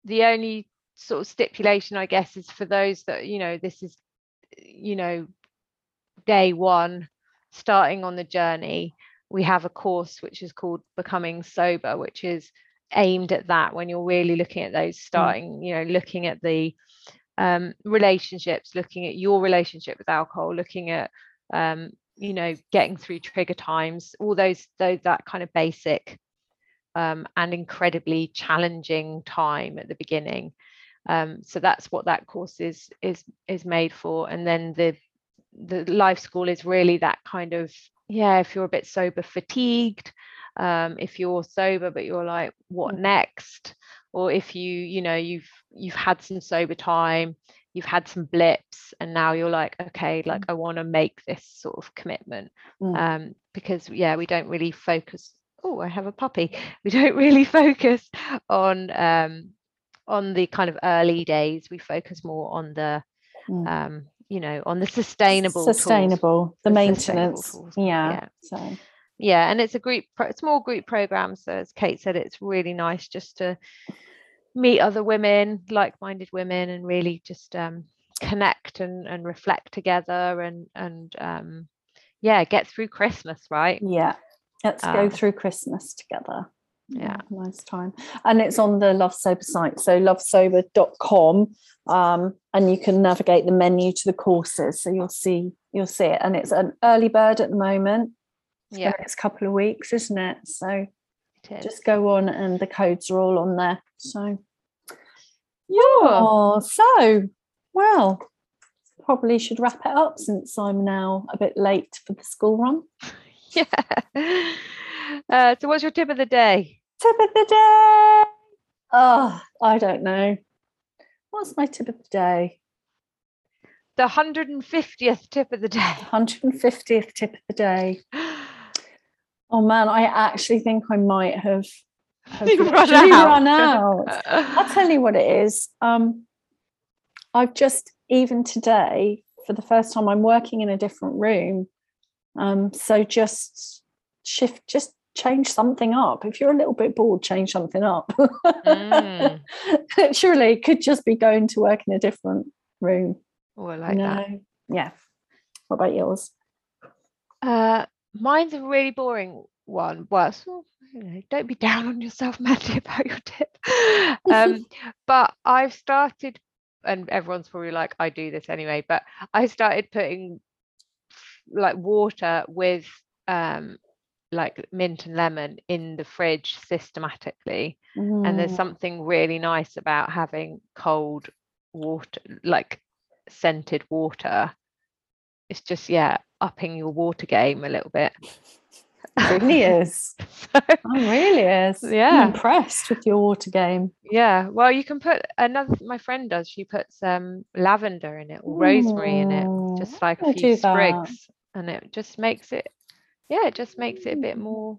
the only sort of stipulation i guess is for those that you know this is you know day one starting on the journey we have a course which is called becoming sober which is aimed at that when you're really looking at those starting you know looking at the um, relationships looking at your relationship with alcohol looking at um, you know getting through trigger times all those those that kind of basic um, and incredibly challenging time at the beginning. Um, so that's what that course is is is made for. And then the the life school is really that kind of yeah if you're a bit sober fatigued um, if you're sober but you're like what Mm. next or if you you know you've you've had some sober time you've had some blips and now you're like okay like i want to make this sort of commitment Mm. um because yeah we don't really focus oh i have a puppy [laughs] we don't really focus on um on the kind of early days we focus more on the Mm. um you know on the sustainable tools. sustainable, the the sustainable maintenance. tools, Yeah. yeah. So yeah and it's a group small group program so as kate said it's really nice just to meet other women like-minded women and really just um connect and and reflect together and and um yeah get through christmas right yeah, let's go Um, through Christmas together. Yeah. nice time. And it's on the Love Sober site, so lovesober.com. Um, and you can navigate the menu to the courses. So you'll see you'll see it. And it's an early bird at the moment. Yeah. The next couple of weeks, isn't it? So It just go on and the codes are all on there. So yeah. So well, probably should wrap it up since I'm now a bit late for the school run. [laughs] Yeah. Uh, so what's your tip of the day? Tip of the day. Oh, I don't know. What's my tip of the day? The 150th tip of the day. 150th tip of the day. [laughs] Oh man, I actually think I might have, have [laughs] run out. run out. I'll tell you what it is. Um, I've just even today, for the first time, I'm working in a different room. Um, so just shift, just change something up. If you're a little bit bored, change something up. Mm. [laughs] Surely it could just be going to work in a different room. Oh, I like that. Yeah. What about yours? Uh, mine's a really boring one. Well, it's you know, don't be [laughs] down on yourself, Mandy, about your tip. Um, [laughs] but I've started, and everyone's probably like, I do this anyway, but I started putting like water with um like mint and lemon in the fridge systematically. And there's Mm, something really nice about having cold water, like scented water. It's just, yeah, upping your water game a little bit. it really [laughs] is. So, It really is. Yeah. I'm impressed with your water game. yeah, well, you can put another, my friend does, she puts um lavender in it or rosemary in it, just like a few sprigs, and it just makes it, yeah, it just makes it a bit Mm. more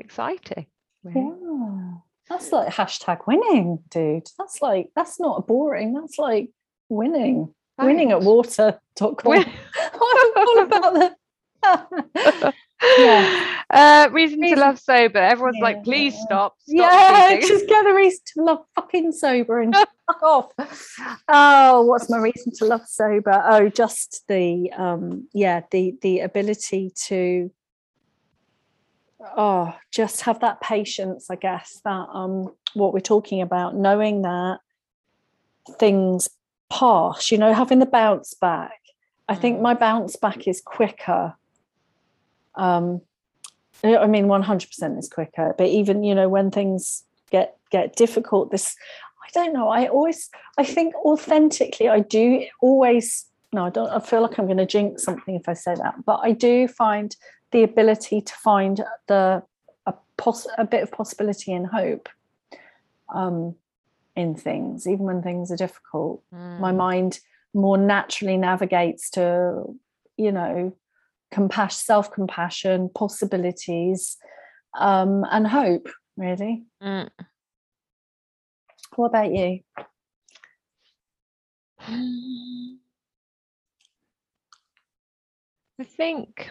exciting. really. Yeah. That's like hashtag winning, dude. That's like that's not boring. That's like winning. Winning at Thanks. water.com. [laughs] All about the [laughs] Yeah. Uh, reason to love sober. Everyone's like, please stop. Stop yeah, tweeting." [laughs] just get a reason to love fucking sober and fuck off. Oh, what's my reason to love sober? Oh, just the um, yeah, the the ability to oh, just have that patience, I guess, that um what we're talking about, knowing that things pass, you know, having the bounce back. I think Mm. my bounce back is quicker. Um I mean, 100% is quicker, but even, you know, when things get get difficult, this, I don't know, I always, I think authentically, I do always, no, I don't, I feel like I'm going to jinx something if I say that, but I do find the ability to find the, a, poss- a bit of possibility and hope um, in things, even when things are difficult my Mm. mind more naturally navigates to you know compassion self-compassion possibilities um and hope really Mm. what about you [sighs] I think.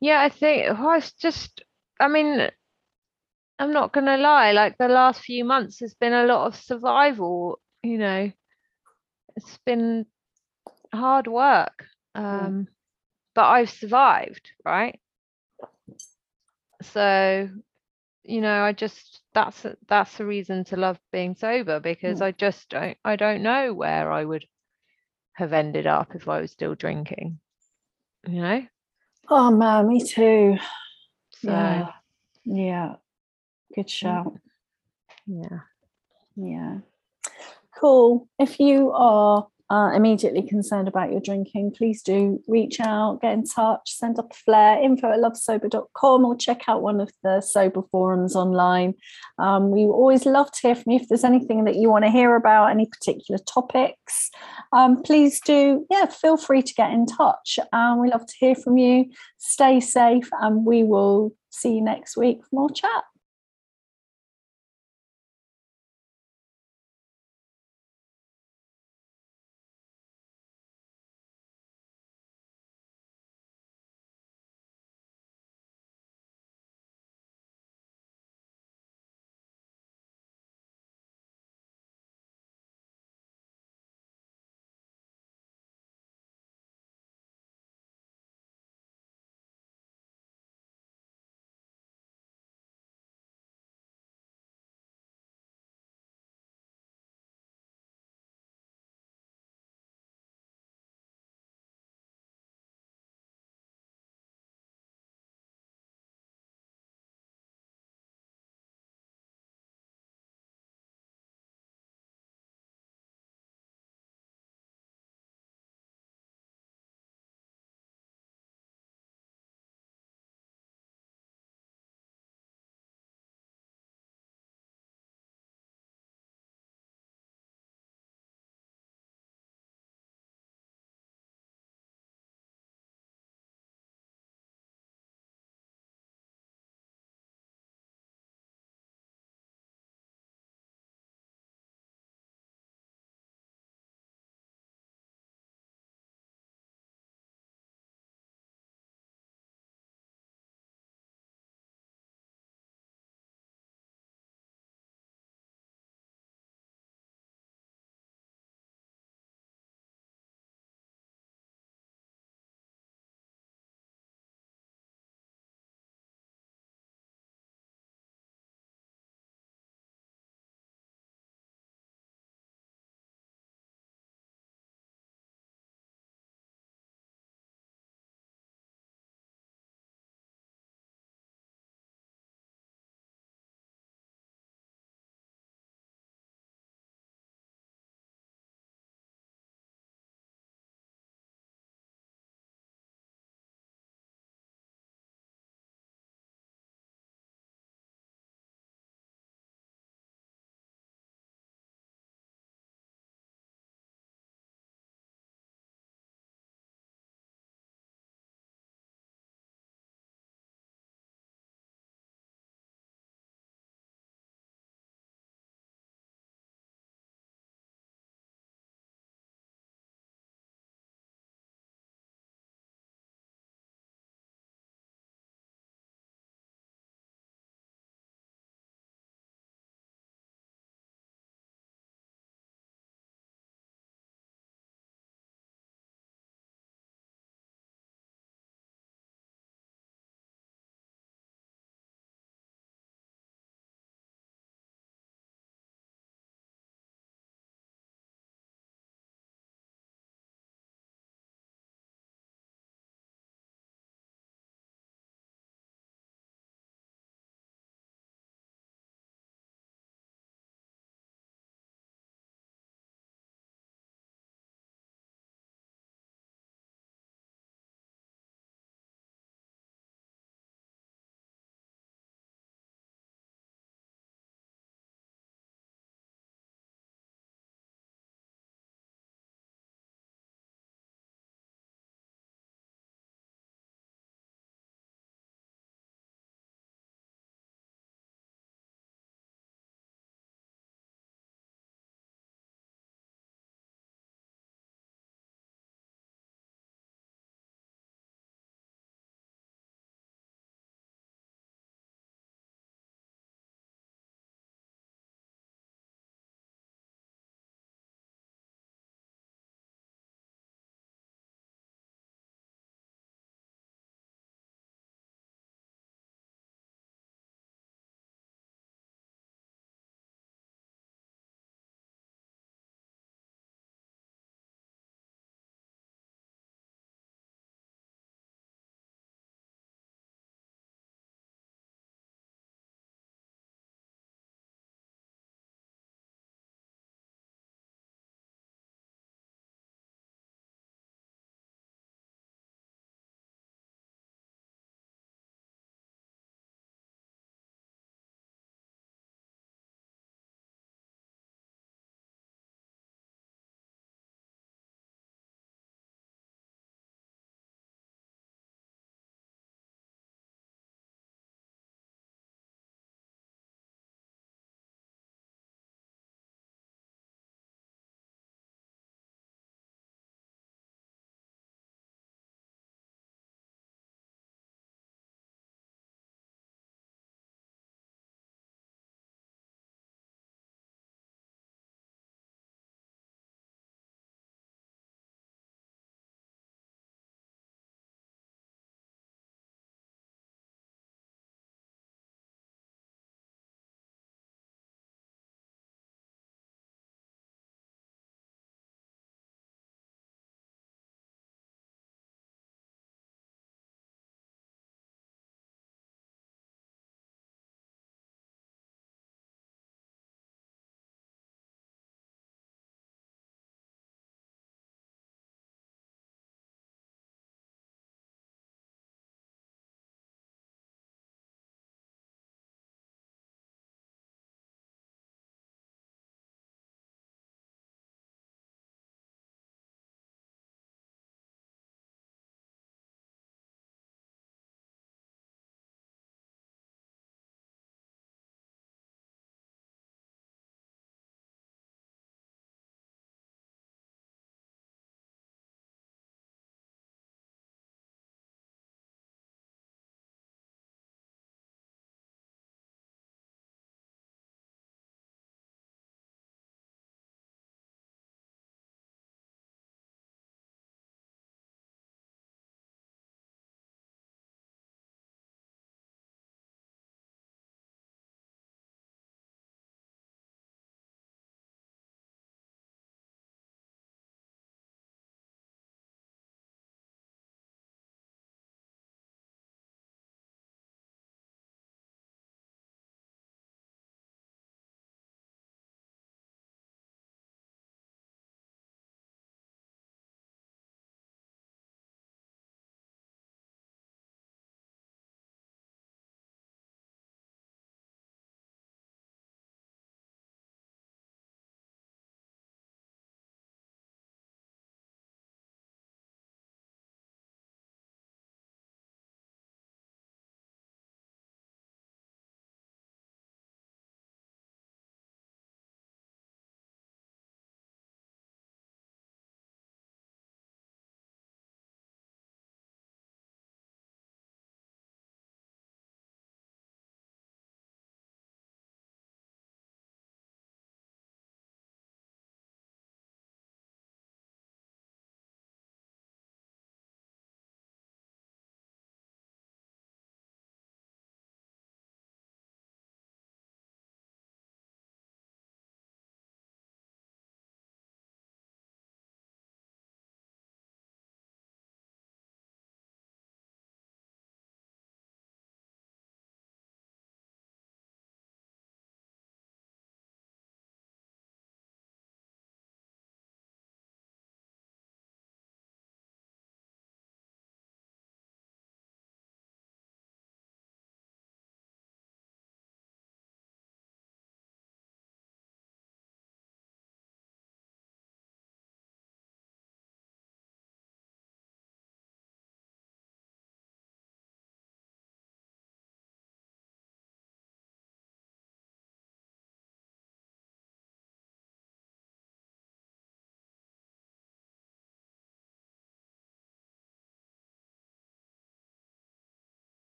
Yeah, I think oh, it's just, I mean, I'm not gonna lie, like the last few months has been a lot of survival, you know. It's been hard work. Um, but I've survived, right? So, you know, I just that's that's the reason to love being sober because Mm. I just don't I don't know where I would have ended up if I was still drinking. You know? oh man me too So yeah yeah good shout yeah. Yeah. Cool. If you are uh, immediately concerned about your drinking, please do reach out, get in touch, send up a flare, info at lovesober.com or check out one of the sober forums online. Um, we always love to hear from you. If there's anything that you want to hear about, any particular topics, um, please do, yeah, feel free to get in touch. Um, we love to hear from you. Stay safe and we will see you next week for more chat.